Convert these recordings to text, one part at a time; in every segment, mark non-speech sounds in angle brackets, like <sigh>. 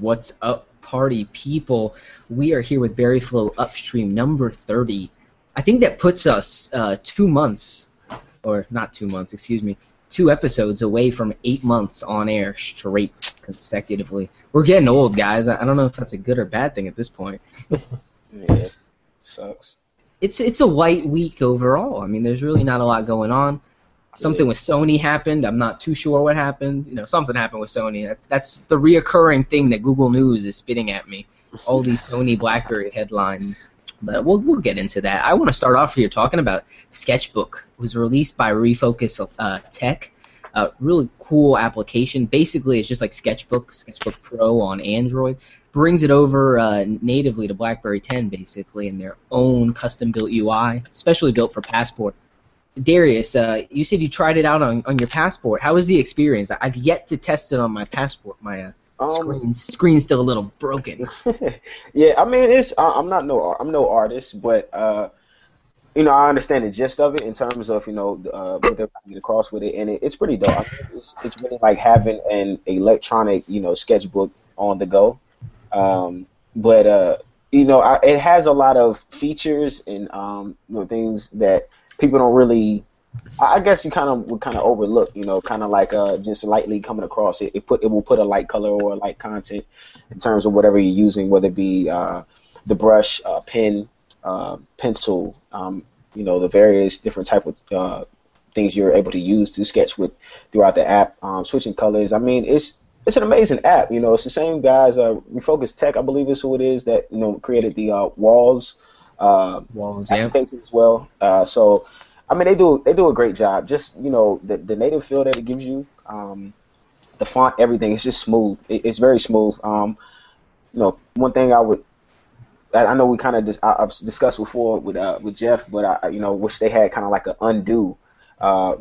What's up, party people? We are here with Berryflow Upstream number 30. I think that puts us uh, two months, or not two months, excuse me, two episodes away from eight months on air straight consecutively. We're getting old, guys. I I don't know if that's a good or bad thing at this point. Yeah, sucks. It's it's a light week overall. I mean, there's really not a lot going on. Something with Sony happened. I'm not too sure what happened. You know, something happened with Sony. That's that's the reoccurring thing that Google News is spitting at me. All these Sony BlackBerry headlines. But we'll we'll get into that. I want to start off here talking about Sketchbook. It was released by Refocus uh, Tech. A really cool application. Basically, it's just like Sketchbook, Sketchbook Pro on Android. Brings it over uh, natively to BlackBerry 10, basically, in their own custom-built UI, especially built for Passport. Darius, uh, you said you tried it out on, on your passport. How was the experience? I've yet to test it on my passport. My uh, Um, screen screen's still a little broken. <laughs> yeah, I mean, it's I'm not no I'm no artist, but uh, you know, I understand the gist of it in terms of you know uh, what they're trying to get across with it, and it, it's pretty dope. I think it's, it's really like having an electronic you know sketchbook on the go. Um, but uh, you know, I, it has a lot of features and um, you know things that people don't really. I guess you kind of would kind of overlook, you know, kind of like uh, just lightly coming across it. It put it will put a light color or a light content in terms of whatever you're using, whether it be uh, the brush, uh, pen, uh, pencil, um, you know, the various different type of uh, things you're able to use to sketch with throughout the app. Um, switching colors. I mean, it's it's an amazing app. You know, it's the same guys. Uh, Refocus Tech, I believe, is who it is that you know created the walls. Uh, Walls, yeah. as well. Uh, so, I mean, they do they do a great job. Just you know, the the native feel that it gives you, um, the font, everything. It's just smooth. It, it's very smooth. Um, you know, one thing I would, I, I know we kind of dis- I've discussed before with uh, with Jeff, but I I, you know wish they had kind of like an undo uh,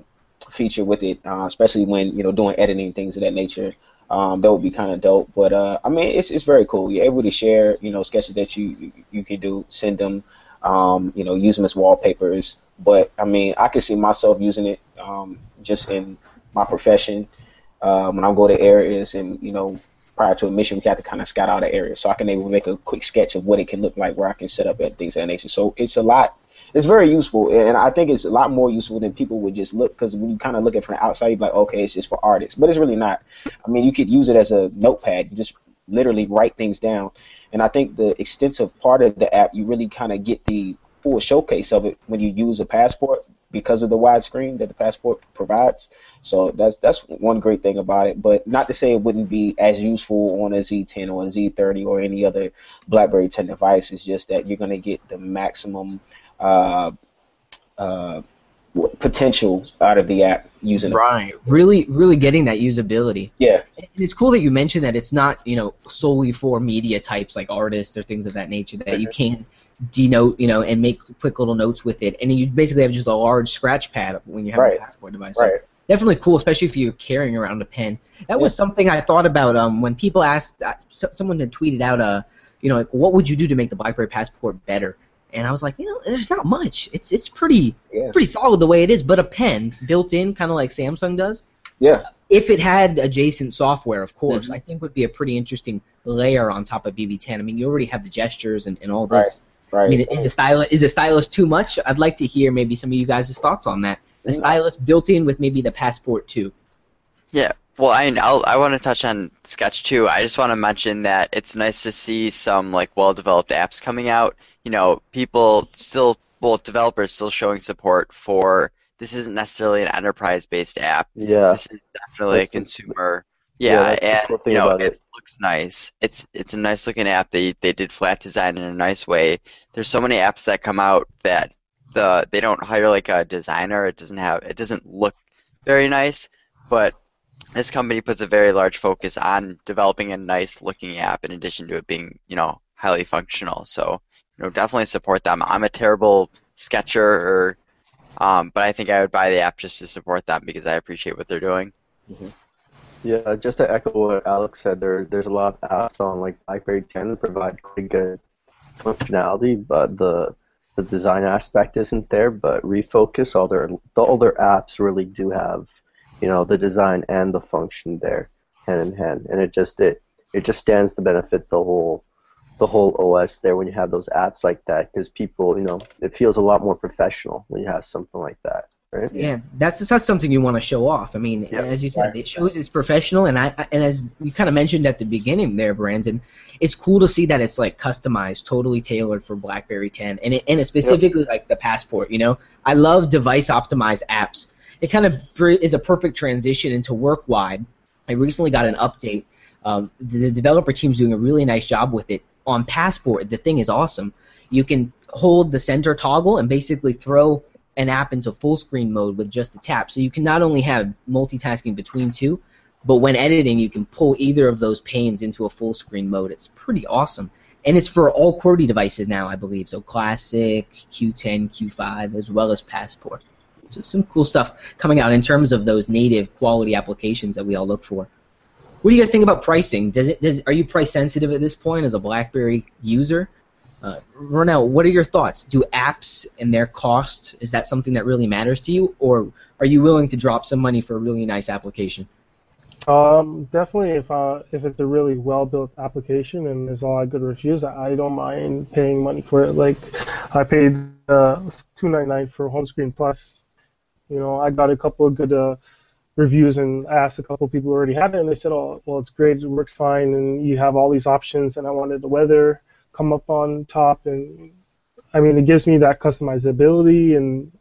feature with it, uh, especially when you know doing editing things of that nature. Um, that would be kind of dope. But uh, I mean, it's it's very cool. You're able to share, you know, sketches that you you, can do, send them, um, you know, use them as wallpapers. But I mean, I can see myself using it um, just in my profession uh, when I go to areas and you know, prior to a mission, we have to kind of scout out an area, so I can able to make a quick sketch of what it can look like, where I can set up at things of that nature. So it's a lot. It's very useful, and I think it's a lot more useful than people would just look. Because when you kind of look at it from the outside, you're like, okay, it's just for artists, but it's really not. I mean, you could use it as a notepad. You just literally write things down, and I think the extensive part of the app, you really kind of get the full showcase of it when you use a passport because of the widescreen that the passport provides. So that's that's one great thing about it. But not to say it wouldn't be as useful on a Z10 or a Z30 or any other BlackBerry 10 device. It's just that you're gonna get the maximum uh, uh, potential out of the app using it. Right. Really, really getting that usability. Yeah, And it's cool that you mentioned that it's not, you know, solely for media types like artists or things of that nature. That you can denote, you know, and make quick little notes with it, and you basically have just a large scratch pad when you have Right. a passport device. So right. definitely cool, especially if you're carrying around a pen. That was something I thought about um, when people asked. Uh, so, someone had tweeted out, uh, you know, like, what would you do to make the BlackBerry Passport better? And I was like, you know, there's not much. It's it's pretty Yeah. pretty solid the way it is, but a pen built in, kind of like Samsung does. Yeah. If it had adjacent software, of course, Mhm. I think would be a pretty interesting layer on top of BB10. I mean, you already have the gestures and, and all this. Right. I mean, is a stylus is a stylus too much? I'd like to hear maybe some of you guys' thoughts on that. A Mm. stylus built in with maybe the Passport too. Yeah, well, I I'll, I want to touch on Sketch too. I just want to mention that it's nice to see some like well-developed apps coming out. You know, people still, both developers still showing support for. This isn't necessarily an enterprise-based app. Yeah. This is definitely a That's the- consumer. yeah, Yeah, and you know, it it. looks nice. It's it's a nice looking app. They they did flat design in a nice way. There's so many apps that come out that the they don't hire like a designer. It doesn't have it doesn't look very nice, but this company puts a very large focus on developing a nice looking app in addition to it being, you know, highly functional. So, you know, definitely support them. I'm a terrible sketcher or um, but I think I would buy the app just to support them because I appreciate what they're doing. Yeah, just to echo what Alex said, there there's a lot of apps on like BlackBerry 10 that provide pretty good functionality, but the the design aspect isn't there. But Refocus, all their all their apps really do have, you know, the design and the function there hand in hand, and it just it it just stands to benefit the whole the whole OS there when you have those apps like that because people, you know, it feels a lot more professional when you have something like that. Right? Yeah, that's that's something you want to show off. I mean, Yeah. as you said, it shows it's professional, and I I- and as you kind of mentioned at the beginning there, Brandon, it's cool to see that it's like customized, totally tailored for BlackBerry 10, and it and it's specifically like the passport. You know, I love device optimized apps. It kind of is a perfect transition into WorkWide. I recently got an update. Um, the, the developer team's doing a really nice job with it. On Passport, the thing is awesome. You can hold the center toggle and basically throw an app into full screen mode with just a tap. So you can not only have multitasking between two, but when editing, you can pull either of those panes into a full screen mode. It's pretty awesome. And it's for all QWERTY devices now, I believe. So Classic, Q10, Q5, as well as Passport. So some cool stuff coming out in terms of those native quality applications that we all look for. What do you guys think about pricing? Does it does are you price sensitive at this point as a BlackBerry user? Uh, Ronell, what are your thoughts? Do apps and their cost is that something that really matters to you, or are you willing to drop some money for a really nice application? Um, definitely, if uh, if it's a really well built application and there's a lot of good reviews, I don't mind paying money for it. Like, I paid uh, two ninety nine for Home Screen Plus. You know, I got a couple of good uh, reviews and asked a couple people who already had it, and they said, "Oh, well, it's great, it works fine, and you have all these options." And I wanted the weather come up on top, and I mean, it gives me that customizability and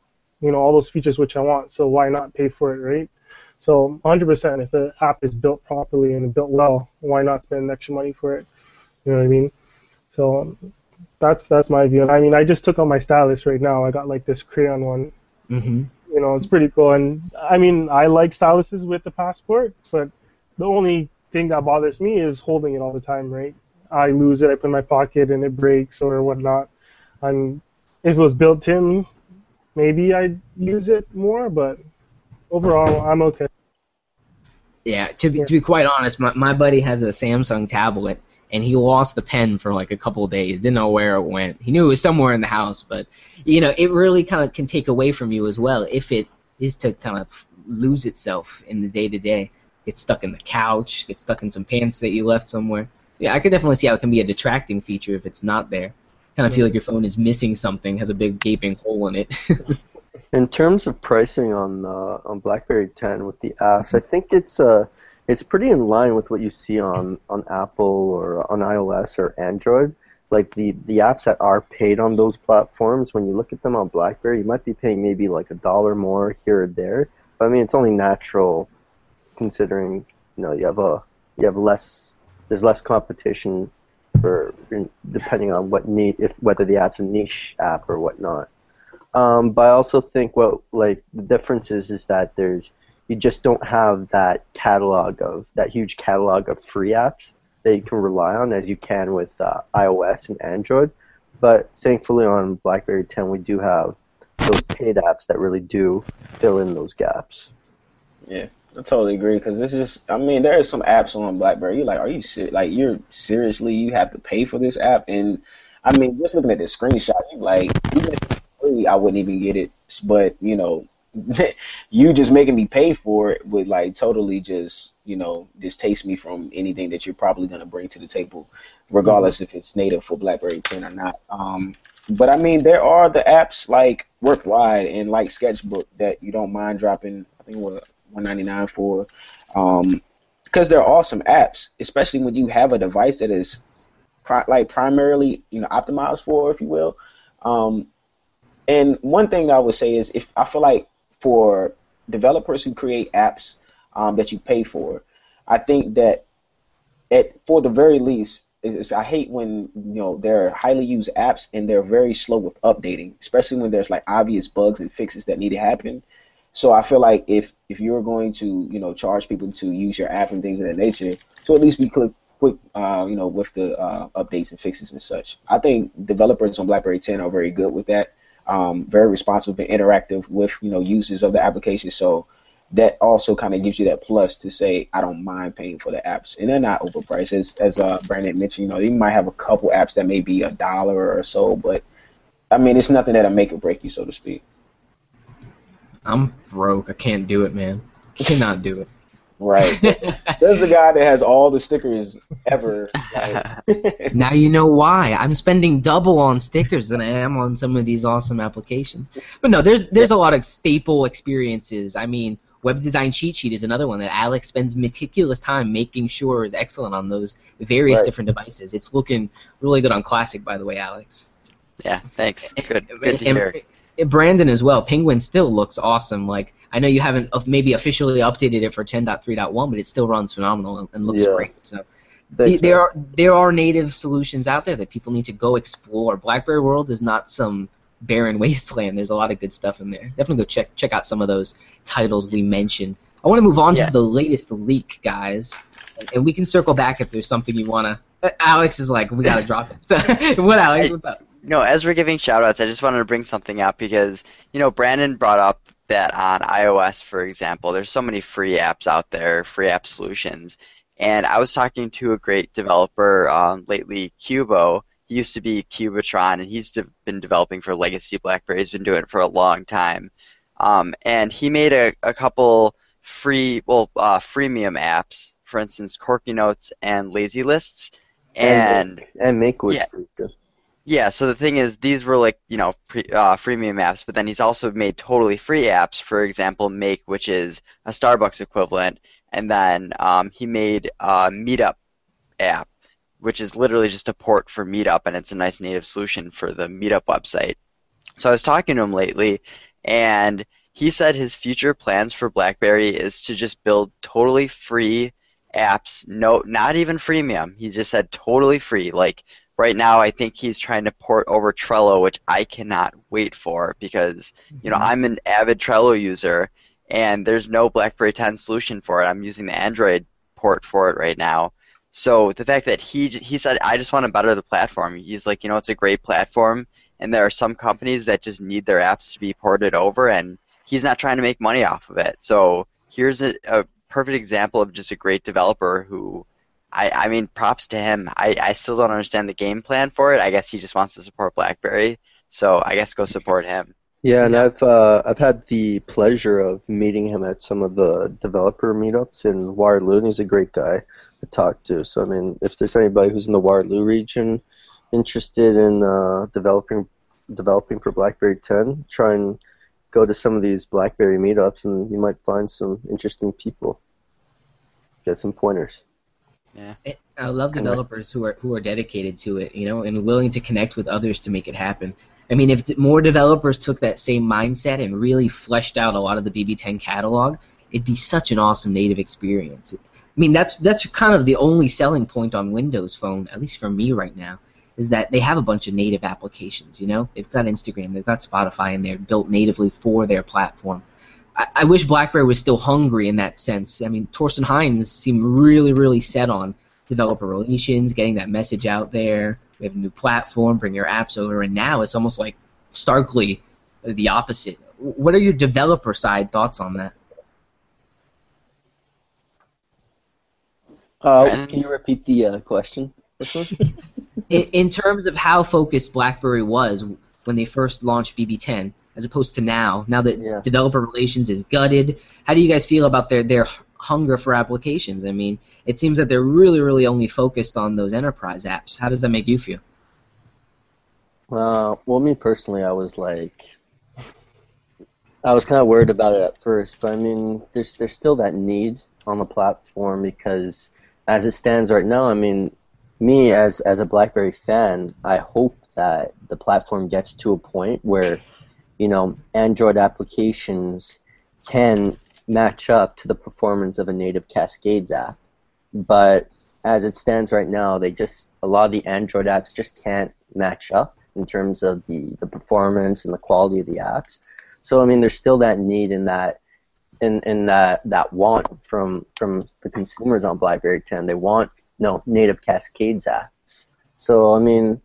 you know all those features which I want. So why not pay for it, right? So 100%, if the app is built properly and built well, why not spend extra money for it? You know what I mean? So that's that's my view. I mean, I just took out my stylus right now. I got like this crayon one. Mm-hmm. You know, it's pretty cool. And I mean, I like styluses with the passport, but the only thing that bothers me is holding it all the time, right? I lose it, I put it in my pocket, and it breaks or whatnot. And if it was built in, maybe I'd use it more, but overall, I'm okay. Yeah, to be, to be quite honest, my, my buddy has a Samsung tablet, and he lost the pen for like a couple days. Didn't know where it went. He knew it was somewhere in the house, but you know, it really kind of can take away from you as well if it is to kind of lose itself in the day to day. Get stuck in the couch, get stuck in some pants that you left somewhere. Yeah, I could definitely see how it can be a detracting feature if it's not there. Kind of feel like your phone is missing something, has a big gaping hole in it. <laughs> In terms of pricing on uh, on BlackBerry 10 with the apps, I think it's uh it's pretty in line with what you see on, on Apple or on iOS or Android. Like the, the apps that are paid on those platforms, when you look at them on BlackBerry, you might be paying maybe like a dollar more here or there. But I mean, it's only natural considering you know you have a you have less there's less competition for depending on what need if whether the app's a niche app or whatnot. Um, but I also think what like the difference is is that there's you just don't have that catalog of that huge catalog of free apps that you can rely on as you can with uh, iOS and Android. But thankfully on BlackBerry 10 we do have those paid apps that really do fill in those gaps. Yeah, I totally agree because this is. I mean, there are some apps on BlackBerry. You're like, are you ser- like you're seriously you have to pay for this app? And I mean, just looking at this screenshot, you like I wouldn't even get it. But you know, <laughs> you just making me pay for it would like totally just you know distaste me from anything that you're probably gonna bring to the table, regardless if it's native for BlackBerry 10 or not. Um, but I mean, there are the apps like WorkWide and like Sketchbook that you don't mind dropping. I think what 199 for, um, because they're awesome apps, especially when you have a device that is pri- like primarily you know optimized for, if you will. Um, and one thing I would say is if I feel like for developers who create apps um, that you pay for, I think that at for the very least is, I hate when you know they're highly used apps and they're very slow with updating, especially when there's like obvious bugs and fixes that need to happen. So I feel like if if you're going to you know charge people to use your app and things of that nature, so at least be quick quick uh, you know with the uh, updates and fixes and such. I think developers on BlackBerry 10 are very good with that. Um, very responsive and interactive with you know users of the application. So that also kind of gives you that plus to say I don't mind paying for the apps, and they're not overpriced. As as uh, Brandon mentioned, you know, they might have a couple apps that may be a dollar or so, but I mean, it's nothing that'll make or break you, so to speak. I'm broke. I can't do it, man. I Cannot do it. Right. <laughs> There's the guy that has all the stickers ever. Like, <laughs> now you know why I'm spending double on stickers than I am on some of these awesome applications. But no, there's there's a lot of staple experiences. I mean, web design cheat sheet is another one that Alex spends meticulous time making sure is excellent on those various Right. different devices. It's looking really good on Classic, by the way, Alex. Yeah, thanks. Good, good to hear. And Brandon as well. Penguin still looks awesome. Like I know you haven't maybe officially updated it for 10.3.1, but it still runs phenomenal and, and looks Yeah. great. So Thanks, there man. are there are native solutions out there that people need to go explore. BlackBerry World is not some barren <laughs> wasteland. There's a lot of good stuff in there. Definitely go check check out some of those titles we mentioned. I want to move on Yeah. to the latest leak, guys, and, and we can circle back if there's something you wanna. Uh, Alex is like, we gotta drop it. <laughs> So, what, Alex? I- What's up? No, as we're giving shoutouts, I just wanted to bring something up because, you know, Brandon brought up that on iOS, for example, there's so many free apps out there, free app solutions. And I was talking to a great developer um, lately, Cubo. He used to be Cubotron, and he's de- been developing for Legacy BlackBerry. He's been doing it for a long time. Um, and he made a, a couple free, well, uh, freemium apps, for instance, Corky Notes and Lazy Lists. And make, and make Yeah. Yeah, so the thing is, these were like, you know, pre, uh, freemium apps, but then he's also made totally free apps. For example, Make, which is a Starbucks equivalent, and then um, he made a Meetup app, which is literally just a port for Meetup, and it's a nice native solution for the Meetup website. So I was talking to him lately, and he said his future plans for BlackBerry is to just build totally free apps, no, not even freemium. He just said totally free, like right now I think he's trying to port over Trello, which I cannot wait for because you know mm-hmm. I'm an avid Trello user and there's no BlackBerry 10 solution for it. I'm using the Android port for it right now. So the fact that he he said I just want to better the platform. He's like, you know, it's a great platform and there are some companies that just need their apps to be ported over and he's not trying to make money off of it. So here's a, a perfect example of just a great developer who I, I mean, props to him. I, I still don't understand the game plan for it. I guess he just wants to support BlackBerry, so I guess go support him. Yeah, and I've uh, I've had the pleasure of meeting him at some of the developer meetups in Waterloo, and he's a great guy to talk to. So I mean, if there's anybody who's in the Waterloo region interested in uh, developing developing for BlackBerry 10, try and go to some of these BlackBerry meetups, and you might find some interesting people. Get some pointers. I love developers who are who are dedicated to it, you know, and willing to connect with others to make it happen. I mean, if d- more developers took that same mindset and really fleshed out a lot of the BB10 catalog, it'd be such an awesome native experience. I mean, that's that's kind of the only selling point on Windows Phone, at least for me right now, is that they have a bunch of native applications. You know, they've got Instagram, they've got Spotify, and they're built natively for their platform. I, I wish BlackBerry was still hungry in that sense. I mean, Thorsten Heins seemed really, really set on developer relations, getting that message out there. We have a new platform, bring your apps over, and now it's almost like starkly the opposite. What are your developer side thoughts on that? Uh, can you repeat the uh, question? <laughs> In, in terms of how focused BlackBerry was when they first launched BB10, as opposed to now, now that Yeah. developer relations is gutted, how do you guys feel about their, their hunger for applications? I mean, it seems that they're really, really only focused on those enterprise apps. How does that make you feel? Uh, well, me personally, I was like, I was kind of worried about it at first, but I mean, there's there's still that need on the platform because as it stands right now, I mean, me as as a BlackBerry fan, I hope that the platform gets to a point where, you know, Android applications can match up to the performance of a native Cascades app, but as it stands right now, they just a lot of the Android apps just can't match up in terms of the, the performance and the quality of the apps. So I mean, there's still that need in that in, in that that want from from the consumers on BlackBerry 10. They want no native Cascades apps. So I mean,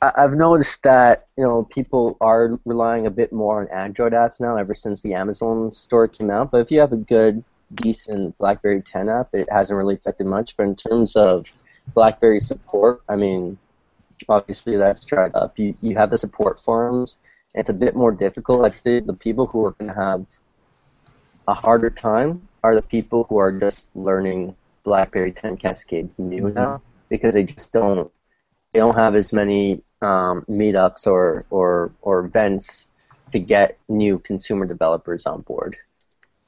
I've noticed that you know people are relying a bit more on Android apps now ever since the Amazon store came out. But if you have a good decent BlackBerry 10 app, it hasn't really affected much. But in terms of BlackBerry support, I mean, obviously that's tried up. You you have the support forums. And it's a bit more difficult. I'd say the people who are going to have a harder time are the people who are just learning BlackBerry 10 Cascades new mm-hmm. now because they just don't they don't have as many um, meetups or, or or events to get new consumer developers on board.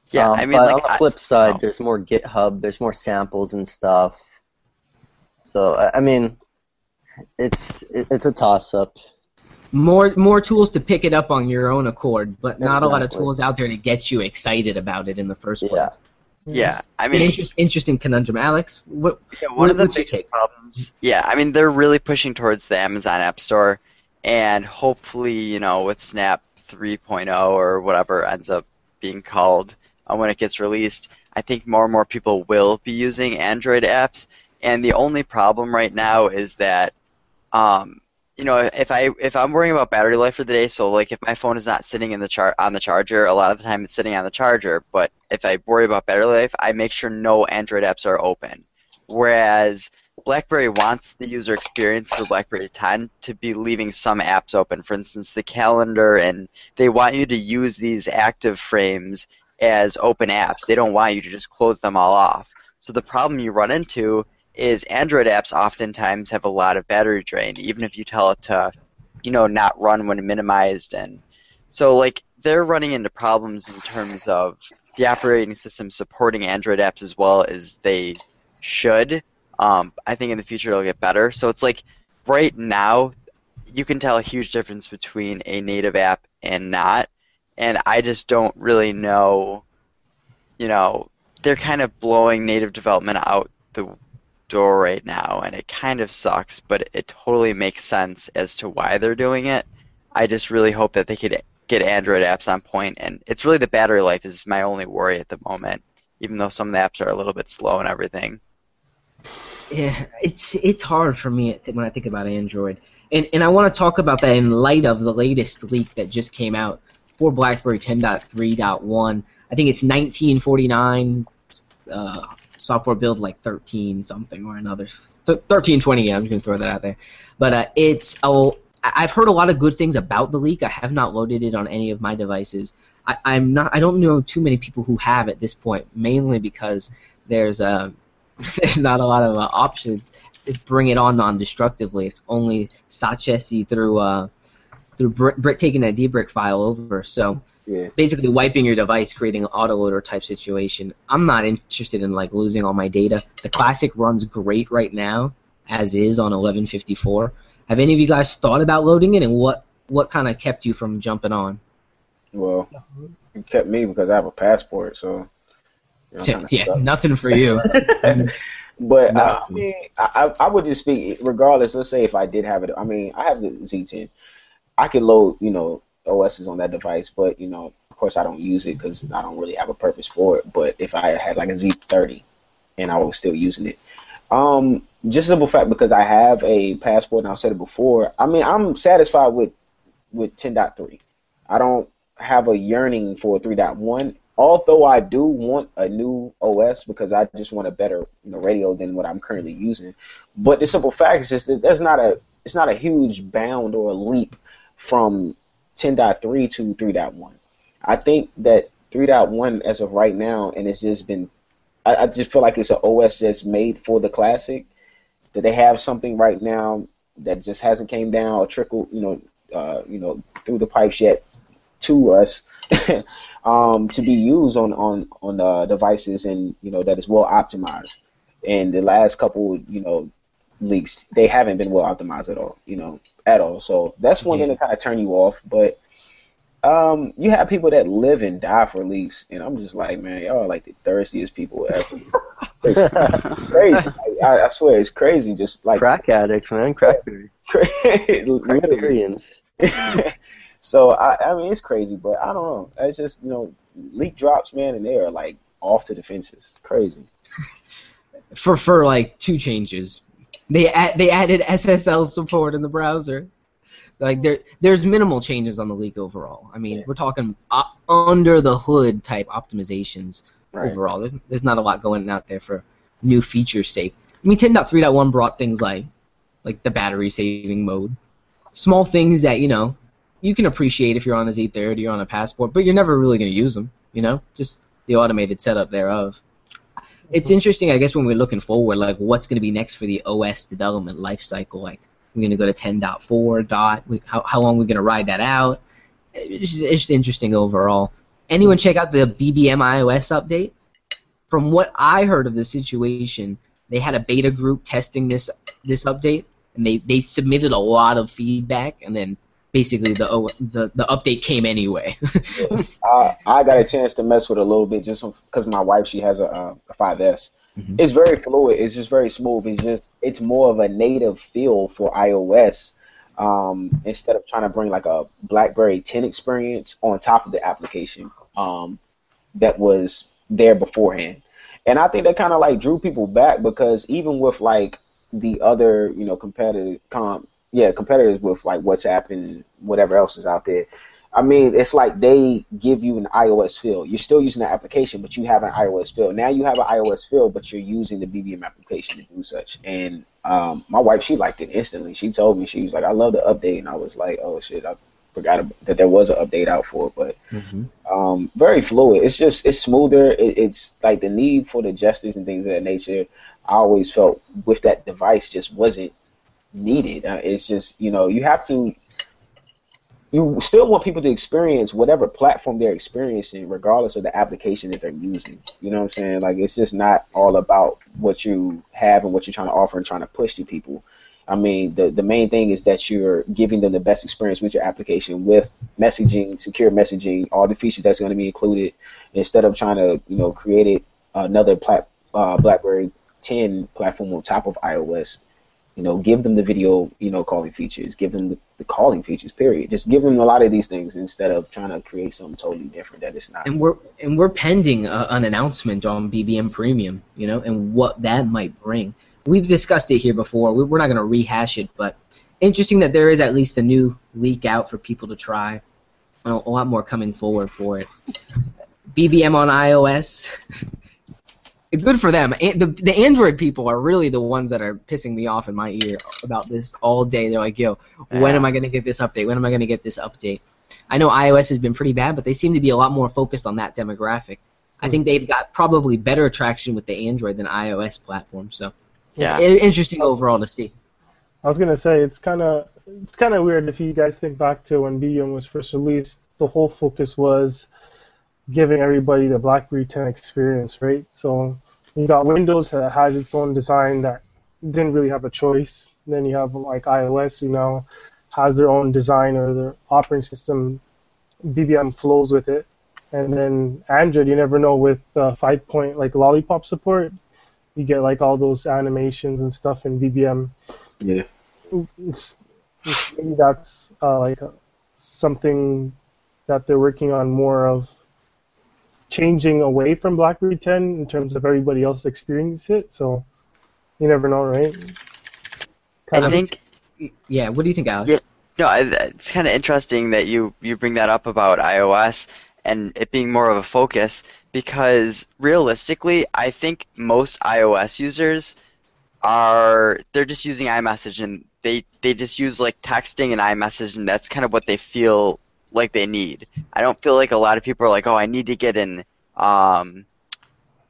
Yeah, Um, I mean, but like, on the I- flip side, oh. there's more GitHub, there's more samples and stuff. So I I mean, it's it's a toss up. More more tools to pick it up on your own accord, but not a lot of tools out there to get you excited about it in the first place. yeah, I mean, interest, interesting conundrum, Alex. What, Yeah, one What- of the big take? problems. Yeah, I mean they're really pushing towards the Amazon App Store, and hopefully, you know, with Snap 3.0 or whatever ends up being called uh, when it gets released, I think more and more people will be using Android apps. And the only problem right now is that, um, you know, if I if I'm worrying about battery life for the day, so like if my phone is not sitting in the char- on the charger, a lot of the time it's sitting on the charger. But if I worry about battery life, I make sure no Android apps are open. Whereas BlackBerry wants the user experience for BlackBerry 10 to be leaving some apps open. For instance, the calendar, and they want you to use these active frames as open apps. They don't want you to just close them all off. So the problem you run into is Android apps oftentimes have a lot of battery drain, even if you tell it to, you know, not run when minimized. And so, like, they're running into problems in terms of the operating system supporting Android apps as well as they should. Um, I think in the future it'll get better. So it's like right now, you can tell a huge difference between a native app and not. And I just don't really know, you know, they're kind of blowing native development out the door right now, and it kind of sucks, but it totally makes sense as to why they're doing it. I just really hope that they could get Android apps on point, and it's really the battery life is my only worry at the moment, even though some of the apps are a little bit slow and everything. Yeah, it's it's hard for me when I think about Android, and and I want to talk about that in light of the latest leak that just came out for BlackBerry 10.3.1. I think it's 1949 uh, software build like 13 something or another. So 1320. Yeah, I'm just gonna throw that out there. But uh, it's oh, I've heard a lot of good things about the leak. I have not loaded it on any of my devices. I, I'm not. I don't know too many people who have at this point, mainly because there's a <laughs> there's not a lot of uh, options to bring it on non-destructively. It's only Sachesi through uh, through taking that dbrick file over. So Yeah. basically wiping your device, creating an autoloader type situation. I'm not interested in like losing all my data. The classic runs great right now, as is on 1154. Have any of you guys thought about loading it, and what what kind of kept you from jumping on? Well, it kept me because I have a passport, so. you know, <laughs> yeah, stuck. nothing for you. <laughs> But uh, I mean, I, I I would just speak regardless. Let's say if I did have it, I mean, I have the Z10. I could load, you know, OSs on that device, but you know, of course, I don't use it because I don't really have a purpose for it. But if I had like a Z30 and I was still using it, um, just simple fact because I have a passport and I've said it before. I mean, I'm satisfied with with 10.3. I don't have a yearning for 3.1 although I do want a new OS because I just want a better you know, radio than what I'm currently using. But the simple fact is just that there's not a it's not a huge bound or a leap from 10.3 to 3.1. I think that 3.1 as of right now, and it's just been I, I just feel like it's an OS just made for the classic. That they have something right now that just hasn't came down or trickled, you know, uh, you know, through the pipes yet to us <laughs> um, to be used on on on uh, devices and you know that is well optimized. And the last couple, you know, leaks they haven't been well optimized at all, you know, at all. So that's one thing to kind of turn you off. But um, you have people that live and die for leaks, and I'm just like, man, y'all are like the thirstiest people ever. <laughs> it's crazy. I, I swear, it's crazy. Just like Crack addicts, man. Crackberry. <laughs> literally. <laughs> So I, I mean, it's crazy, but I don't know. It's just you know, leak drops, man, and they are like off to the fences. Crazy. for for like two changes. They they added SSL support in the browser. Like there there's minimal changes on the leak overall. I mean, Yeah. we're talking uh, under the hood type optimizations Right. overall. There's, there's not a lot going out there for new features' sake. I mean, 10.3.1 brought things like like the battery saving mode, small things that you know you can appreciate if you're on a Z30 or on a passport, but you're never really going to use them. You know, just the automated setup thereof. It's interesting, I guess, when we're looking forward, like what's going to be next for the OS development lifecycle. Like, we're going to go to 10.4 dot. How how long are we going to ride that out? It's just, it's just interesting overall. Anyone check out the BBM iOS update? From what I heard of the situation, they had a beta group testing this this update, and they, they submitted a lot of feedback, and then basically the the, the update came anyway. <laughs> I, I got a chance to mess with it a little bit just because my wife she has a, uh, a 5S. Mhm. It's very fluid. It's just very smooth. It's just it's more of a native feel for iOS um, instead of trying to bring like a BlackBerry 10 experience on top of the application um, that was there beforehand. And I think that kind of like drew people back because even with like the other you know competitive com yeah competitors with like WhatsApp and whatever else is out there. I mean, it's like they give you an iOS feel. You're still using the application, but you have an iOS feel. Now you have an iOS feel, but you're using the BBM application to do such. And um, my wife, she liked it instantly. She told me she was like, "I love the update," and I was like, "Oh shit, I forgot that there was an update out for it." But um, very fluid. It's just it's smoother. It, it's like the need for the gestures and things of that nature. I always felt with that device just wasn't needed. Uh, it's just you know you have to. You still want people to experience whatever platform they're experiencing, regardless of the application that they're using. You know what I'm saying? Like it's just not all about what you have and what you're trying to offer and trying to push to people. I mean, the the main thing is that you're giving them the best experience with your application, with messaging, secure messaging, all the features that's going to be included, instead of trying to you know create it, another plat, uh, BlackBerry 10 platform on top of iOS. You know, give them the video, you know, calling features, give them the, the calling features. Period. Just give them a lot of these things instead of trying to create something totally different that it's not. and we're and we're pending a, an announcement on BBM Premium, you know, and what that might bring. We've discussed it here before. We- We're not going to rehash it, but interesting that there is at least a new leak out for people to try. A, lot more coming forward for it. BBM on iOS. <laughs> Good for them. The, the Android people are really the ones that are pissing me off in my ear about this all day. They're like, "Yo, when Yeah. am I going to get this update? When am I going to get this update?" I know iOS has been pretty bad, but they seem to be a lot more focused on that demographic. I hmm. think they've got probably better traction with the Android than iOS platform. So, Yeah. interesting overall to see. I was gonna say it's kind of it's kind of weird if you guys think back to when BBM was first released. The whole focus was giving everybody the BlackBerry 10 experience, right? So you got Windows that has its own design that didn't really have a choice. Then you have like iOS who now has their own design or their operating system. BBM flows with it, and then Android, you never know with uh, five point like Lollipop support. You get like all those animations and stuff in BBM Yeah. it's, it's- maybe that's uh, like something that they're working on more of changing away from BlackBerry 10 in terms of everybody else experience it. So you never know, right? Kind I of- think Yeah, what do you think, Alex? Yeah. No, it's kind of interesting that you you bring that up about iOS and it being more of a focus because realistically, I think most iOS users are they're just using iMessage and they they just use like texting and iMessage and that's kind of what they feel like they need. I don't feel like a lot of people are like, "Oh, I need to get in um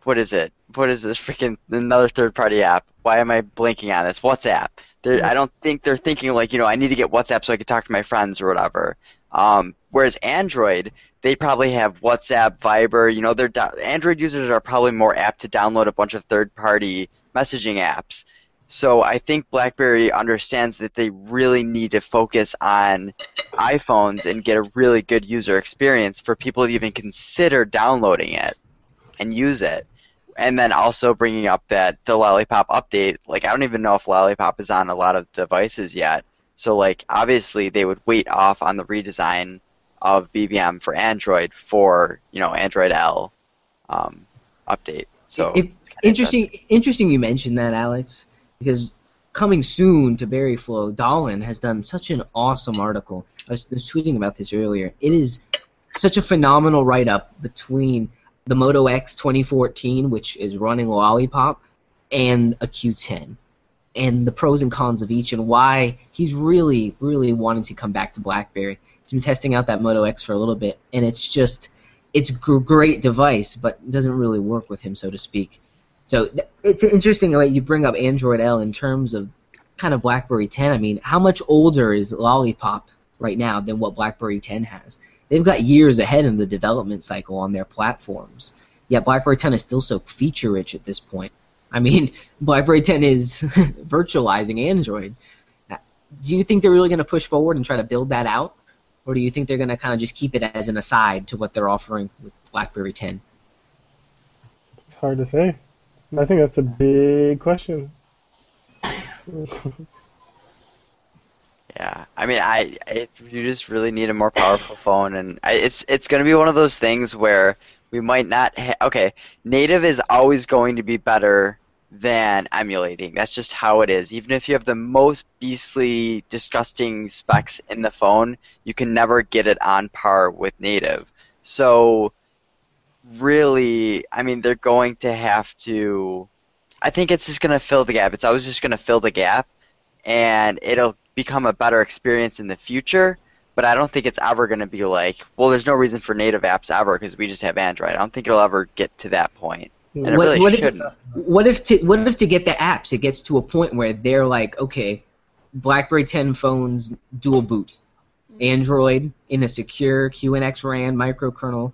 what is it? What is this freaking another third-party app? Why am I blinking on this? WhatsApp. They're, I don't think they're thinking like, you know, I need to get WhatsApp so I can talk to my friends or whatever. Um, whereas Android, they probably have WhatsApp, Viber. You know, they're do- Android users are probably more apt to download a bunch of third-party messaging apps. So I think BlackBerry understands that they really need to focus on iPhones and get a really good user experience for people to even consider downloading it and use it. And then also bringing up that the Lollipop update, like I don't even know if Lollipop is on a lot of devices yet. So like obviously they would wait off on the redesign of BBM for Android for you know Android L um, update. So It- interesting, interesting you mentioned that, Alex, because coming soon to Berryflow, Dolan has done such an awesome article. I was, I was tweeting about this earlier. It is such a phenomenal write-up between the Moto X 2014, which is running Lollipop, and a Q10, and the pros and cons of each, and why he's really, really wanting to come back to BlackBerry. He's been testing out that Moto X for a little bit, and it's just it's a great device, but doesn't really work with him, so to speak. So it's interesting that you bring up Android L in terms of kind of BlackBerry 10. I mean, how much older is Lollipop right now than what BlackBerry 10 has? They've got years ahead in the development cycle on their platforms. Yet BlackBerry 10 is still so feature rich at this point. I mean, <laughs> BlackBerry 10 is <laughs> virtualizing Android. Uh, do you think they're really going to push forward and try to build that out? Or do you think they're going to kind of just keep it as an aside to what they're offering with BlackBerry 10? It's hard to say. I think that's a big question. Yeah, I mean, I you just really need a more powerful phone, and I, it's it's going to be one of those things where we might not. Ha- okay, native is always going to be better than emulating. That's just how it is. Even if you have the most beastly, disgusting specs in the phone, you can never get it on par with native. So, really, I mean, they're going to have to. I think it's just going to fill the gap. It's always just going to fill the gap, and it'll become a better experience in the future. But I don't think it's ever going to be like, well, there's no reason for native apps ever because we just have Android. I don't think it'll ever get to that point. And it What- really what if- shouldn't. What if to what if to get the apps it gets to a point where they're like, okay, BlackBerry 10 phones dual boot, mm-hmm. Android in a secure QNX RAN microkernel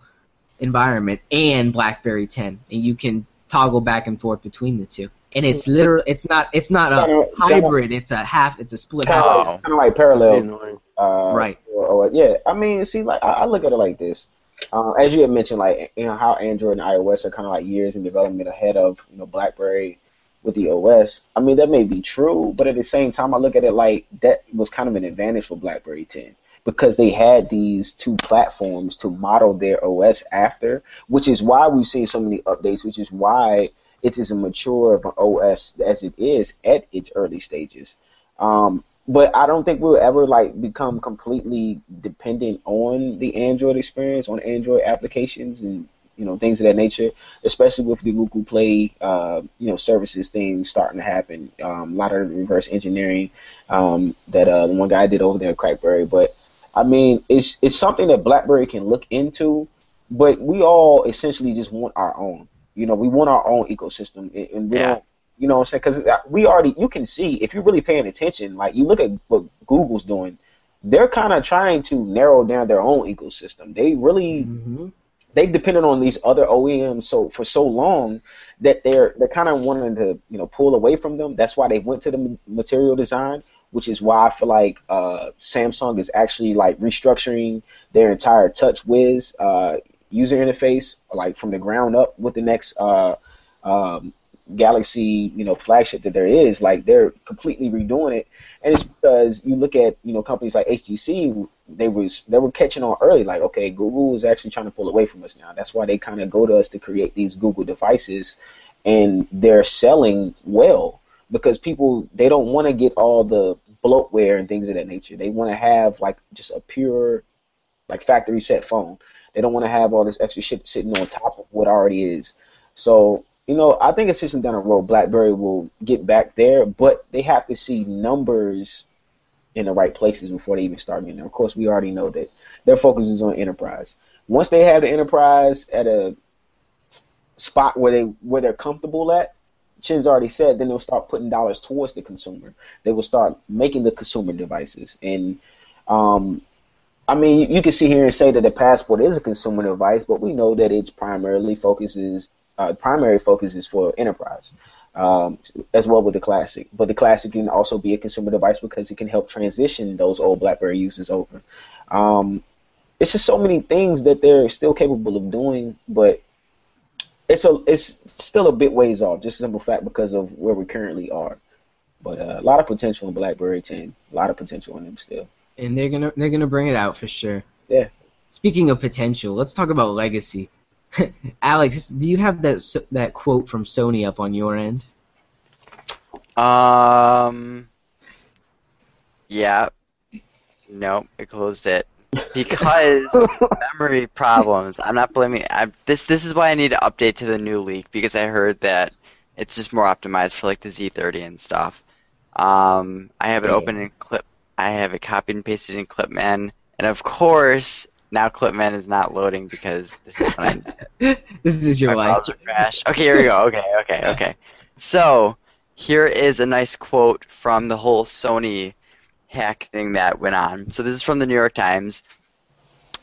environment, and BlackBerry 10, and you can toggle back and forth between the two. And it's literal. It's not. It's not a Kinda- hybrid. It's a half. It's a split. Kind half. of like, kinda like parallel. Uh, Right. Or, or- yeah, I mean, see, like I, I look at it like this. Uh, as you had mentioned, like you know how Android and iOS are kind of like years in development ahead of you know BlackBerry with the OS. I mean, that may be true, but at the same time, I look at it like that was kind of an advantage for BlackBerry 10 because they had these two platforms to model their OS after, which is why we've seen so many updates, which is why it's as mature of an OS as it is at its early stages. Um, but I don't think we'll ever like become completely dependent on the Android experience, on Android applications, and you know things of that nature. Especially with the Google Play, uh, you know, services thing starting to happen. Um, a lot of reverse engineering um, that uh, the one guy did over there at Crackberry. But I mean, it's it's something that BlackBerry can look into. But we all essentially just want our own. You know, we want our own ecosystem, and- and we Yeah. don't you know what I'm saying? Because we already, you can see if you're really paying attention, like you look at what Google's doing, they're kind of trying to narrow down their own ecosystem. They really, hmm they've depended on these other OEMs so for so long that they're they're kind of wanting to you know pull away from them. That's why they went to the material design, which is why I feel like uh, Samsung is actually like restructuring their entire TouchWiz uh, user interface, like from the ground up with the next uh, um, Galaxy, you know, flagship that there is, like they're completely redoing it, and it's because you look at you know companies like HTC, they was they were catching on early, like okay, Google is actually trying to pull away from us now. That's why they kind of go to us to create these Google devices, and they're selling well because people they don't want to get all the bloatware and things of that nature. They want to have like just a pure, like factory set phone. They don't want to have all this extra shit sitting on top of what already is. So you know, I think essentially down the road, BlackBerry will get back there, but they have to see numbers in the right places before they even start getting there. Of course, we already know that their focus is on enterprise. Once they have the enterprise at a spot where they where they're comfortable at, Chen's already said, then they'll start putting dollars towards the consumer. They will start making the consumer devices, and um, I mean, you, can sit here and say that the passport is a consumer device, but we know that its primarily focuses uh, primary focus is for enterprise, um, as well with the classic. But the classic can also be a consumer device because it can help transition those old BlackBerry users over. Um, it's just so many things that they're still capable of doing, but it's a it's still a bit ways off. Just a simple fact because of where we currently are. But uh, a lot of potential in BlackBerry 10. A lot of potential in them still. And they're gonna they're gonna bring it out for sure. Yeah. Speaking of potential, let's talk about legacy. <laughs> Alex, do you have that that quote from Sony up on your end? Um. Yeah. Nope, I closed it because <laughs> memory problems. I'm not blaming. I, this this is why I need to update to the new leak because I heard that it's just more optimized for like the Z30 and stuff. Um, I have it Yeah. open in Clip. I have it copied and pasted in Clipman, and of course Now Clipman is not loading because this is when I <laughs> this is your my life. browser crashed. Okay, here we go. Okay, okay, okay. So here is a nice quote from the whole Sony hack thing that went on. So this is from the New York Times.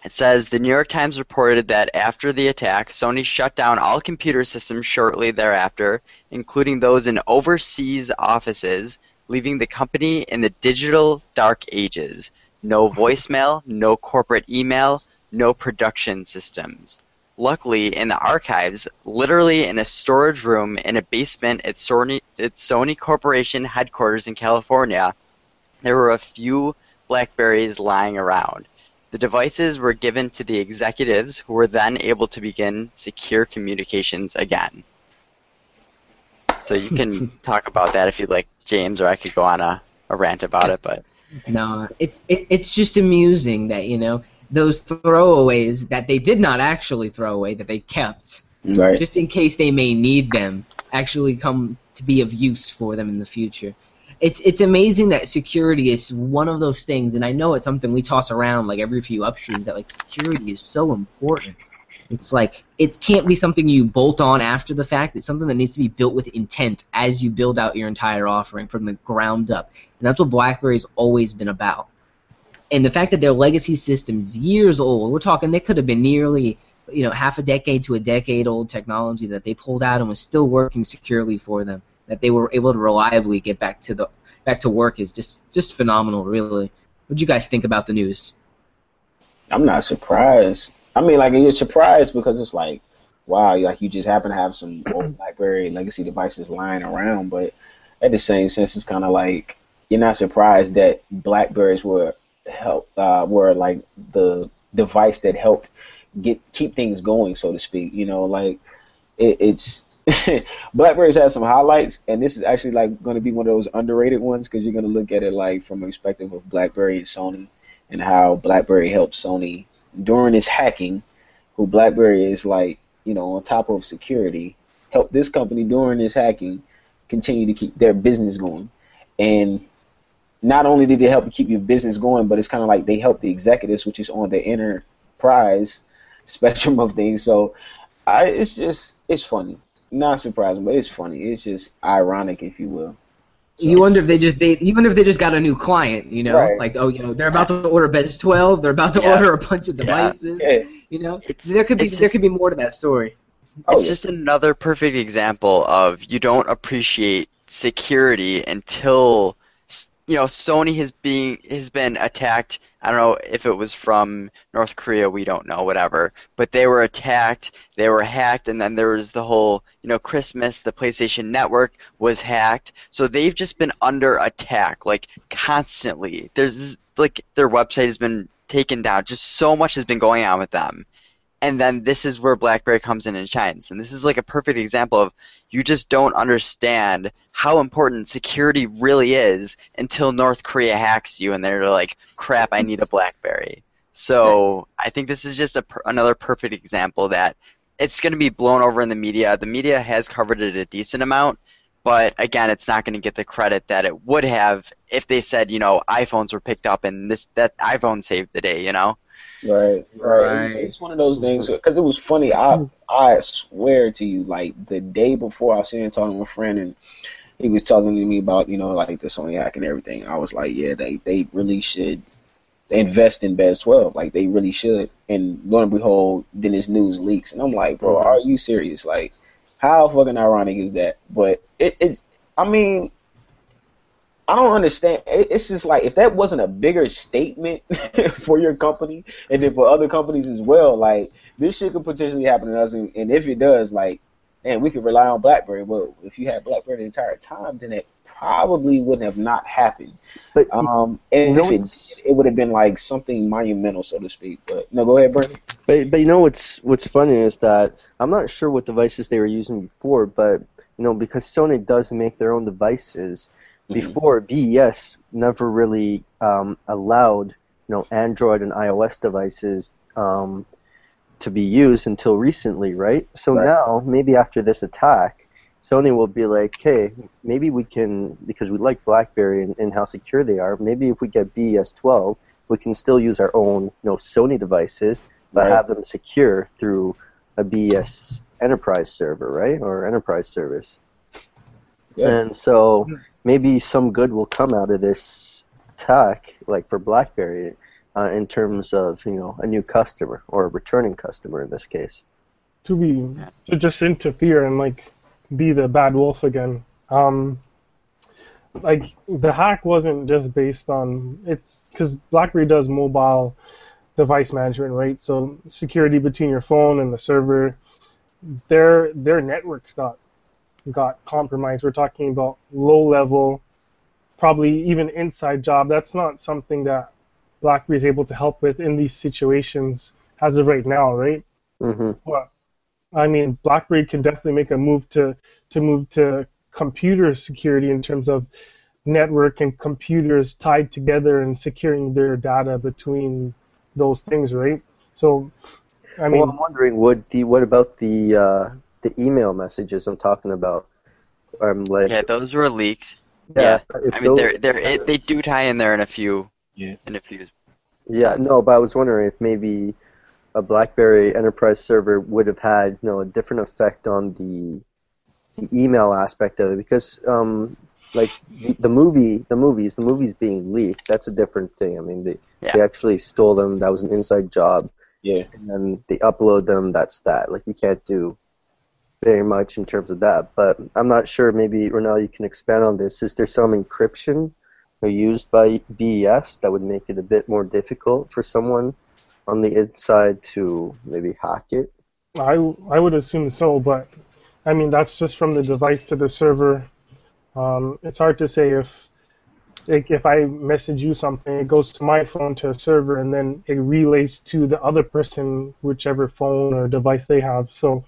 It says the New York Times reported that after the attack, Sony shut down all computer systems shortly thereafter, including those in overseas offices, leaving the company in the digital dark ages. No voicemail, no corporate email, no production systems. Luckily, in the archives, literally in a storage room in a basement at Sony, at Sony Corporation headquarters in California, there were a few Blackberries lying around. The devices were given to the executives who were then able to begin secure communications again. So you can <laughs> talk about that if you'd like, James, or I could go on a, a rant about it, but No, it's it, it's just amusing that you know those throwaways that they did not actually throw away that they kept Right. just in case they may need them actually come to be of use for them in the future. It's it's amazing that security is one of those things, and I know it's something we toss around like every few upstreams that like security is so important. It's like it can't be something you bolt on after the fact. It's something that needs to be built with intent as you build out your entire offering from the ground up, and that's what BlackBerry's always been about. And the fact that their legacy system's years old, we're talking they could have been nearly you know half a decade to a decade old technology that they pulled out and was still working securely for them that they were able to reliably get back to the back to work is just just phenomenal really what do you guys think about the news I'm not surprised. I mean, like you're surprised because it's like, wow, like you just happen to have some old BlackBerry legacy devices lying around, but at the same sense, it's kind of like you're not surprised that Blackberries were help uh, were like the device that helped get keep things going, so to speak. You know, like it, it's <laughs> Blackberries has some highlights, and this is actually like going to be one of those underrated ones because you're going to look at it like from a perspective of BlackBerry and Sony and how BlackBerry helped Sony during this hacking, who BlackBerry is like, you know, on top of security, helped this company during this hacking continue to keep their business going. And not only did they help keep your business going, but it's kind of like they help the executives, which is on the enterprise spectrum of things. So I, it's just, it's funny. Not surprising, but it's funny. It's just ironic, if you will. So you wonder if they just they you wonder if they just got a new client you know Right. like oh you know they're about to order BES 12 they're about to Yeah. order a bunch of devices Yeah. you know It's- there could be it's there could be more to that story Oh, it's yeah. just another perfect example of you don't appreciate security until s- you know Sony has being has been attacked. I don't know if it was from North Korea, we don't know, whatever. But they were attacked, they were hacked, and then there was the whole you know Christmas, the PlayStation Network was hacked. So they've just been under attack like constantly. There's like their website has been taken down. Just so much has been going on with them and then this is where BlackBerry comes in and shines. And this is like a perfect example of you just don't understand how important security really is until North Korea hacks you and they're like, "Crap, I need a BlackBerry." So I think this is just a another perfect example that it's going to be blown over in the media. The media has covered it a decent amount, but again, it's not going to get the credit that it would have if they said, you know, iPhones were picked up and this that iPhone saved the day. You know. Right, right. It's one of those things because it was funny. I I swear to you, like the day before, I was sitting talking with a friend, and he was talking to me about you know like the Sony hack and everything. I was like, yeah, they they really should invest in BES 12, like they really should. And lo and behold, then this news leaks, and I'm like, bro, are you serious? Like, how fucking ironic is that? But it, it's, I mean. I don't understand. It's just like if that wasn't a bigger statement <laughs> for your company, and then for other companies as well, like this shit could potentially happen to us. And, and if it does, like, man, we could rely on BlackBerry. Well, if you had BlackBerry the entire time, then it probably wouldn't have not happened. But Um, and You know if it did, it would have been like something monumental, so to speak. But no, go ahead, Brandon. But but you know what's what's funny is that I'm not sure what devices they were using before, but you know because Sony does make their own devices. Mhm. Before BES never really um, allowed you know Android and iOS devices um, to be used until recently, right? So Right. now maybe after this attack, Sony will be like, hey, maybe we can because we like BlackBerry and, and how secure they are. Maybe if we get BES 12, we can still use our own you know Sony devices, but Right. have them secure through a BES enterprise server, right, or enterprise service. Yeah. And so maybe some good will come out of this attack, like for BlackBerry, uh, in terms of you know a new customer or a returning customer in this case. to be to just interfere and like be the bad wolf again. Um, like the hack wasn't just based on it's because BlackBerry does mobile device management, right? So security between your phone and the server. Their their networks got got compromised. We're talking about low level, probably even inside job. That's not something that BlackBerry is able to help with in these situations as of right now, right? hmm Well, I mean, BlackBerry can definitely make a move to to move to computer security in terms of network and computers tied together and securing their data between those things, right? So, I mean, well, I'm wondering, would the what about the uh, the email messages I'm talking about? Um, like, Yeah, those were leaked. yeah, yeah. I mean, they're they're it, they do tie in there in a few. Yeah. In a few. Yeah, no, but I was wondering if maybe a BlackBerry enterprise server would have had you know a different effect on the the email aspect of it because um like the, the movie the movies the movies being leaked that's a different thing. I mean they Yeah. they actually stole them that was an inside job Yeah. and then they upload them that's that like you can't do very much in terms of that but I'm not sure maybe Ronell you can expand on this is there some encryption used by BES that would make it a bit more difficult for someone on the inside to maybe hack it. I I would assume so, but I mean that's just from the device to the server. Um, it's hard to say if like if I message you something, it goes to my phone to a server, and then it relays to the other person, whichever phone or device they have. So,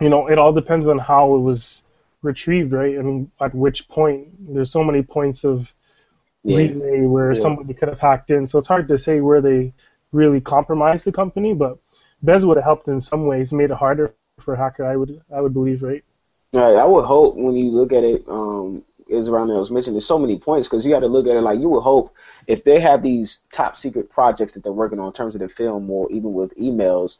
you know, it all depends on how it was retrieved, right? I mean, at which point. There's so many points of Yeah. relay where Yeah. somebody could have hacked in. So it's hard to say where they really compromised the company, but BES would have helped in some ways, made it harder for a hacker. I would I would believe, right? Right, I would hope when you look at it, um, around I was mentioning, there's so many points because you got to look at it like you would hope if they have these top secret projects that they're working on in terms of the film or even with emails,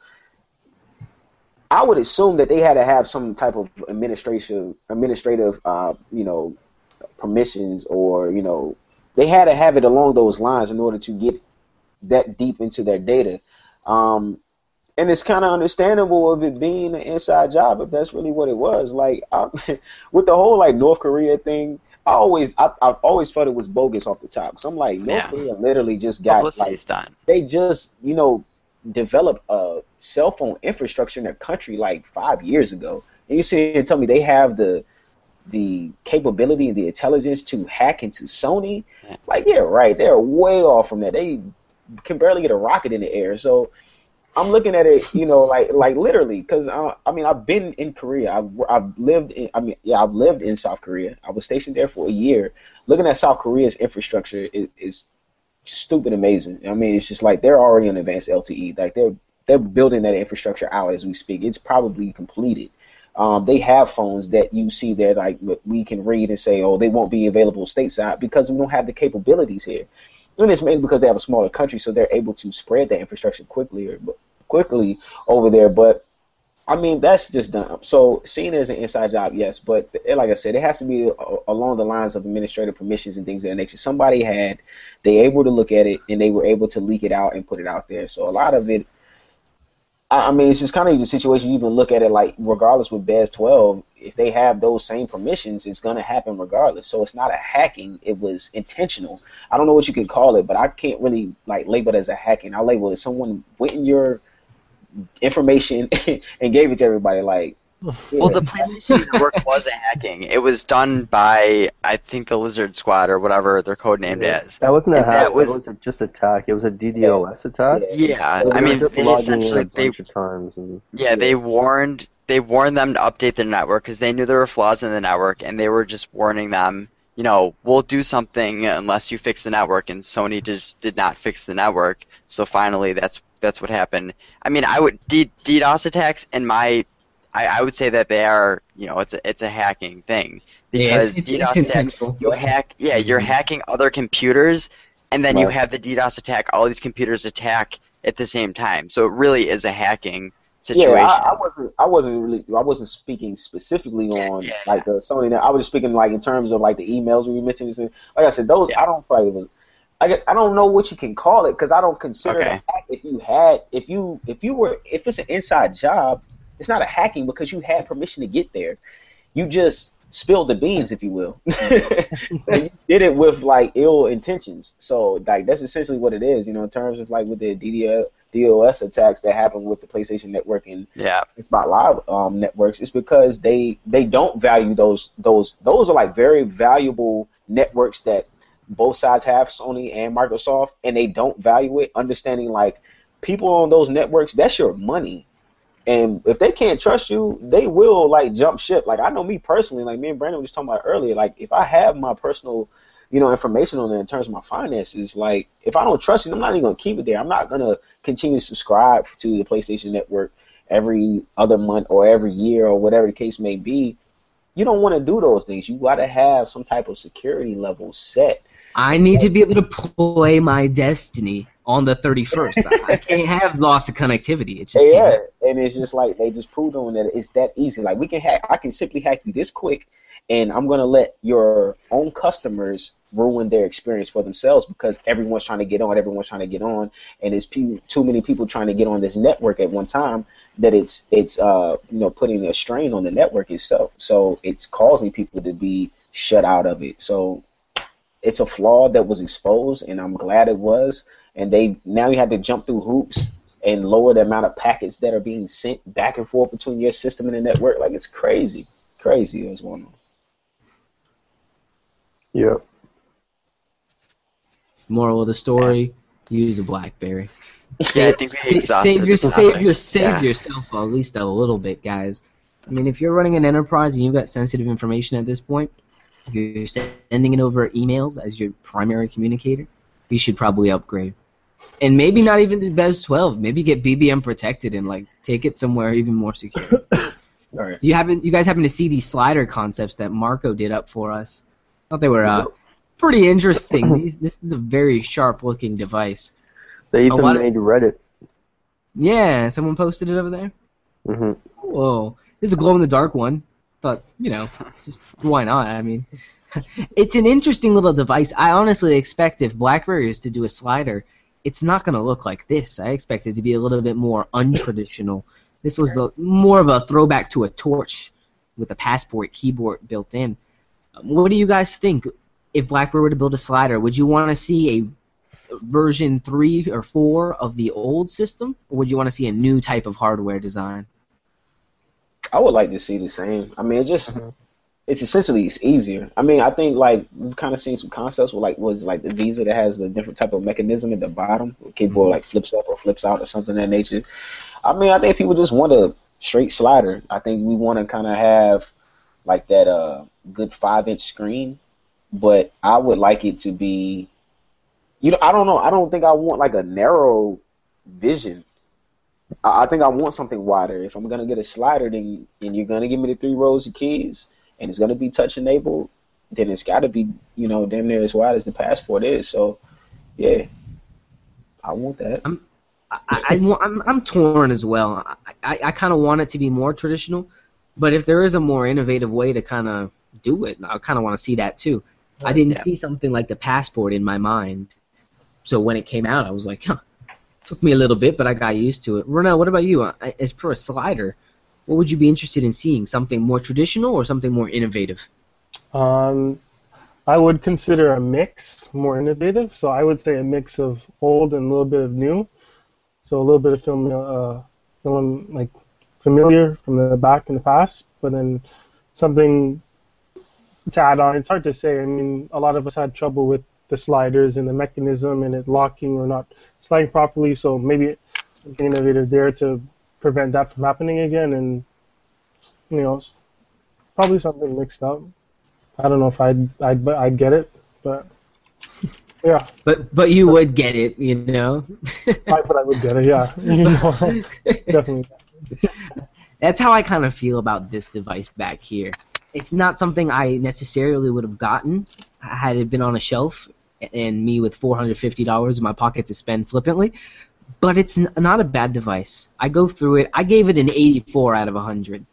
I would assume that they had to have some type of administration, administrative, uh, you know, permissions or you know, they had to have it along those lines in order to get that deep into their data. Um, and it's kind of understandable of it being an inside job if that's really what it was. Like I, <laughs> with the whole like North Korea thing, I always I, I've always felt it was bogus off the top. So I'm like North Yeah. Korea literally just got like done. they just you know developed a cell phone infrastructure in their country like five years ago, and you sit here and tell me they have the the capability and the intelligence to hack into Sony. Like yeah, right, they're way off from that. They can barely get a rocket in the air. So I'm looking at it, you know, like like literally, because uh, I mean, I've been in Korea. I've I've lived in. I mean, yeah, I've lived in South Korea. I was stationed there for a year. Looking at South Korea's infrastructure is, is stupid amazing. I mean, it's just like they're already on advanced LTE. Like they're they're building that infrastructure out as we speak. It's probably completed. Um, they have phones that you see there, like we can read and say, oh, they won't be available stateside because we don't have the capabilities here. And it's mainly because they have a smaller country, so they're able to spread that infrastructure quickly or quickly over there. But I mean, that's just dumb. So seeing it as an inside job, yes, but eh, like I said, it has to be uh, along the lines of administrative permissions and things of that nature. Somebody had, they able to look at it and they were able to leak it out and put it out there. So a lot of it, I mean, it's just kind of the situation. You even look at it like, regardless with BES 12, if they have those same permissions, it's gonna happen regardless. So it's not a hacking; it was intentional. I don't know what you can call it, but I can't really like label it as a hacking. I label it someone went in your information <laughs> and gave it to everybody. Like, <laughs> Well, the PlayStation Network was a hacking. It was done by I think the Lizard Squad or whatever their code codenamed Yeah. as. That wasn't a And hack. that That was- was a, just attack. It was a DDoS attack. Yeah, They I mean, they logging in essentially a they bunch of times and yeah they warned they warned them to update their network because they knew there were flaws in the network and they were just warning them. You know, we'll do something unless you fix the network, and Sony just did not fix the network. So finally, that's that's what happened. I mean, I would D- DDoS attacks, and my I, I would say that they are, you know, it's a it's a hacking thing. Yeah, it's, because it's, DDoS it's attacks you hack yeah you're mm-hmm. hacking other computers and then you have the DDoS attack. All these computers attack at the same time. So it really is a hacking situation Yeah, I, I wasn't. I wasn't really. I wasn't speaking specifically on Yeah. like the Sony. I was just speaking like in terms of like the emails we mentioned. and Like I said, those Yeah. I don't feel like it was. I, get- I don't know what you can call it because I don't consider Okay. it a hack if you had if you if you were if it's an inside job, it's not a hacking because you had permission to get there. You just spilled the beans, if you will. <laughs> you did it with like ill intentions. So like that's essentially what it is. You know, in terms of like with the DDL, DOS attacks that happen with the PlayStation Network and yeah. Xbox Live um, networks is because they they don't value those those those are like very valuable networks that both sides have Sony and Microsoft and they don't value it. Understanding like people on those networks that's your money. And if they can't trust you they will like jump ship. Like I know me personally like me and Brandon were just talking about earlier like if I have my personal you know information on it in terms of my finances like if I don't trust you I'm not even gonna keep it there I'm not gonna continue to subscribe to the PlayStation Network every other month or every year or whatever the case may be, you don't want to do those things. You got to have some type of security level set. I need to be able to play my Destiny on the 31st. I- I <laughs> can't have loss of connectivity. It's just yeah, and it's just like they just proved on that it's that easy. Like we can hack, I can simply hack you this quick, and I'm gonna let your own customers ruin their experience for themselves because everyone's trying to get on, everyone's trying to get on, and there's pe- too many people trying to get on this network at one time that it's it's uh you know putting a strain on the network itself. So it's causing people to be shut out of it. So it's a flaw that was exposed, and I'm glad it was. And they now you have to jump through hoops and lower the amount of packets that are being sent back and forth between your system and the network. Like it's crazy, crazy what's going on. Yep. Moral of the story: use a BlackBerry. <laughs> yeah I think we Sa- exhausted save your, save your, save Yeah. yourself at least a little bit, guys. I mean, if you're running an enterprise and you've got sensitive information at this point, if you're sending it over emails as your primary communicator, you should probably upgrade. And maybe not even the BES 12. Maybe get BBM protected and like take it somewhere even more secure. <coughs> All right. You haven't, you guys happen to see these slider concepts that Marco did up for us? Thought they were uh, pretty interesting. <laughs> These, this is a very sharp-looking device. They even lot of- made Reddit. Yeah, someone posted it over there. hmm Whoa, this is a glow in the dark one. But you know, just why not? I mean, <laughs> it's an interesting little device. I honestly expect if BlackBerry is to do a slider, it's not going to look like this. I expect it to be a little bit more untraditional. This was a, more of a throwback to a torch with a passport keyboard built in. What do you guys think? If BlackBerry were to build a slider, would you want to see a version three or four of the old system, or would you want to see a new type of hardware design? I would like to see the same. I mean, it just Mhm. it's essentially it's easier. I mean, I think like we've kind of seen some concepts with like was like the Visa that has the different type of mechanism at the bottom, keyboard like flips up or flips out or something of that nature. I mean, I think people just want a straight slider. I think we want to kind of have like that uh good five inch screen, but I would like it to be. You know, I don't know. I don't think I want like a narrow vision. I I think I want something wider. If I'm gonna get a slider, then and you're gonna give me the three rows of keys, and it's gonna be touch enabled, then it's got to be you know damn near as wide as the passport is. So, yeah, I want that. I, I want, I'm, I'm torn as well. I, I, I kind of want it to be more traditional, but if there is a more innovative way to kind of do it, I kind of want to see that too. I didn't Yeah. see something like the passport in my mind, so when it came out, I was like, huh. Took me a little bit, but I got used to it. Ronell, what about you? Uh, As for a slider, what would you be interested in seeing? Something more traditional or something more innovative? Um, I would consider a mix more innovative. So I would say a mix of old and a little bit of new. So a little bit of film, uh, film like familiar from the back in the past, but then something to add on. It's hard to say. I mean, a lot of us had trouble with the sliders and the mechanism and it locking or not sliding properly. So maybe something innovative there to prevent that from happening again. And you know, probably something mixed up. I don't know if I'd I'd I'd get it, but <laughs> yeah, But but you would get it, you know. I, but I would get it. Yeah, <laughs> you know, <laughs> definitely. That's how I kind of feel about this device back here. It's not something I necessarily would have gotten had it been on a shelf and me with $450 in my pocket to spend flippantly, but it's not a bad device. I go through it. I gave it an 84 out of 100.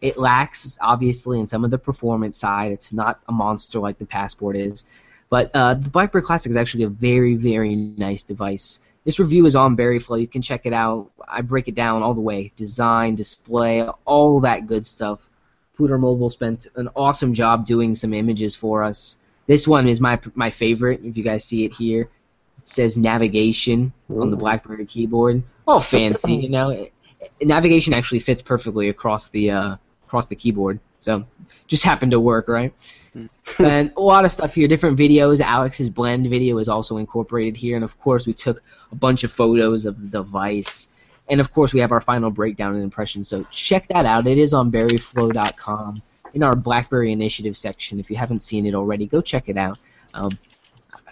It lacks, obviously, in some of the performance side. It's not a monster like the Passport is. But uh, the BlackBerry Classic is actually a very, very nice device. This review is on Berryflow. You can check it out. I break it down all the way design, display, all that good stuff. Pooter Mobile spent an awesome job doing some images for us. This one is my my favorite. If you guys see it here, it says navigation on the BlackBerry keyboard. All <laughs> fancy, you know. Navigation actually fits perfectly across the uh, across the keyboard. So just happened to work, right? <laughs> and a lot of stuff here, different videos. Alex's blend video is also incorporated here, and of course we took a bunch of photos of the device. And of course we have our final breakdown and impression. So check that out. It is on berryflow.com in our BlackBerry Initiative section. If you haven't seen it already, go check it out. Um,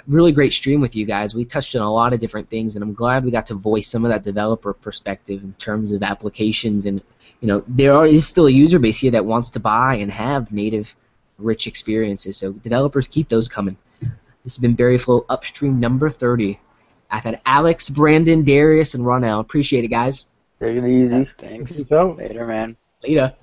really great stream with you guys. We touched on a lot of different things, and I'm glad we got to voice some of that developer perspective in terms of applications. And you know, there are, is still a user base here that wants to buy and have native rich experiences. So developers keep those coming. This has been Berryflow Upstream number 30. I've had Alex, Brandon, Darius, and Ronell. Appreciate it, guys. Take it easy. Thanks. Later, man. Later.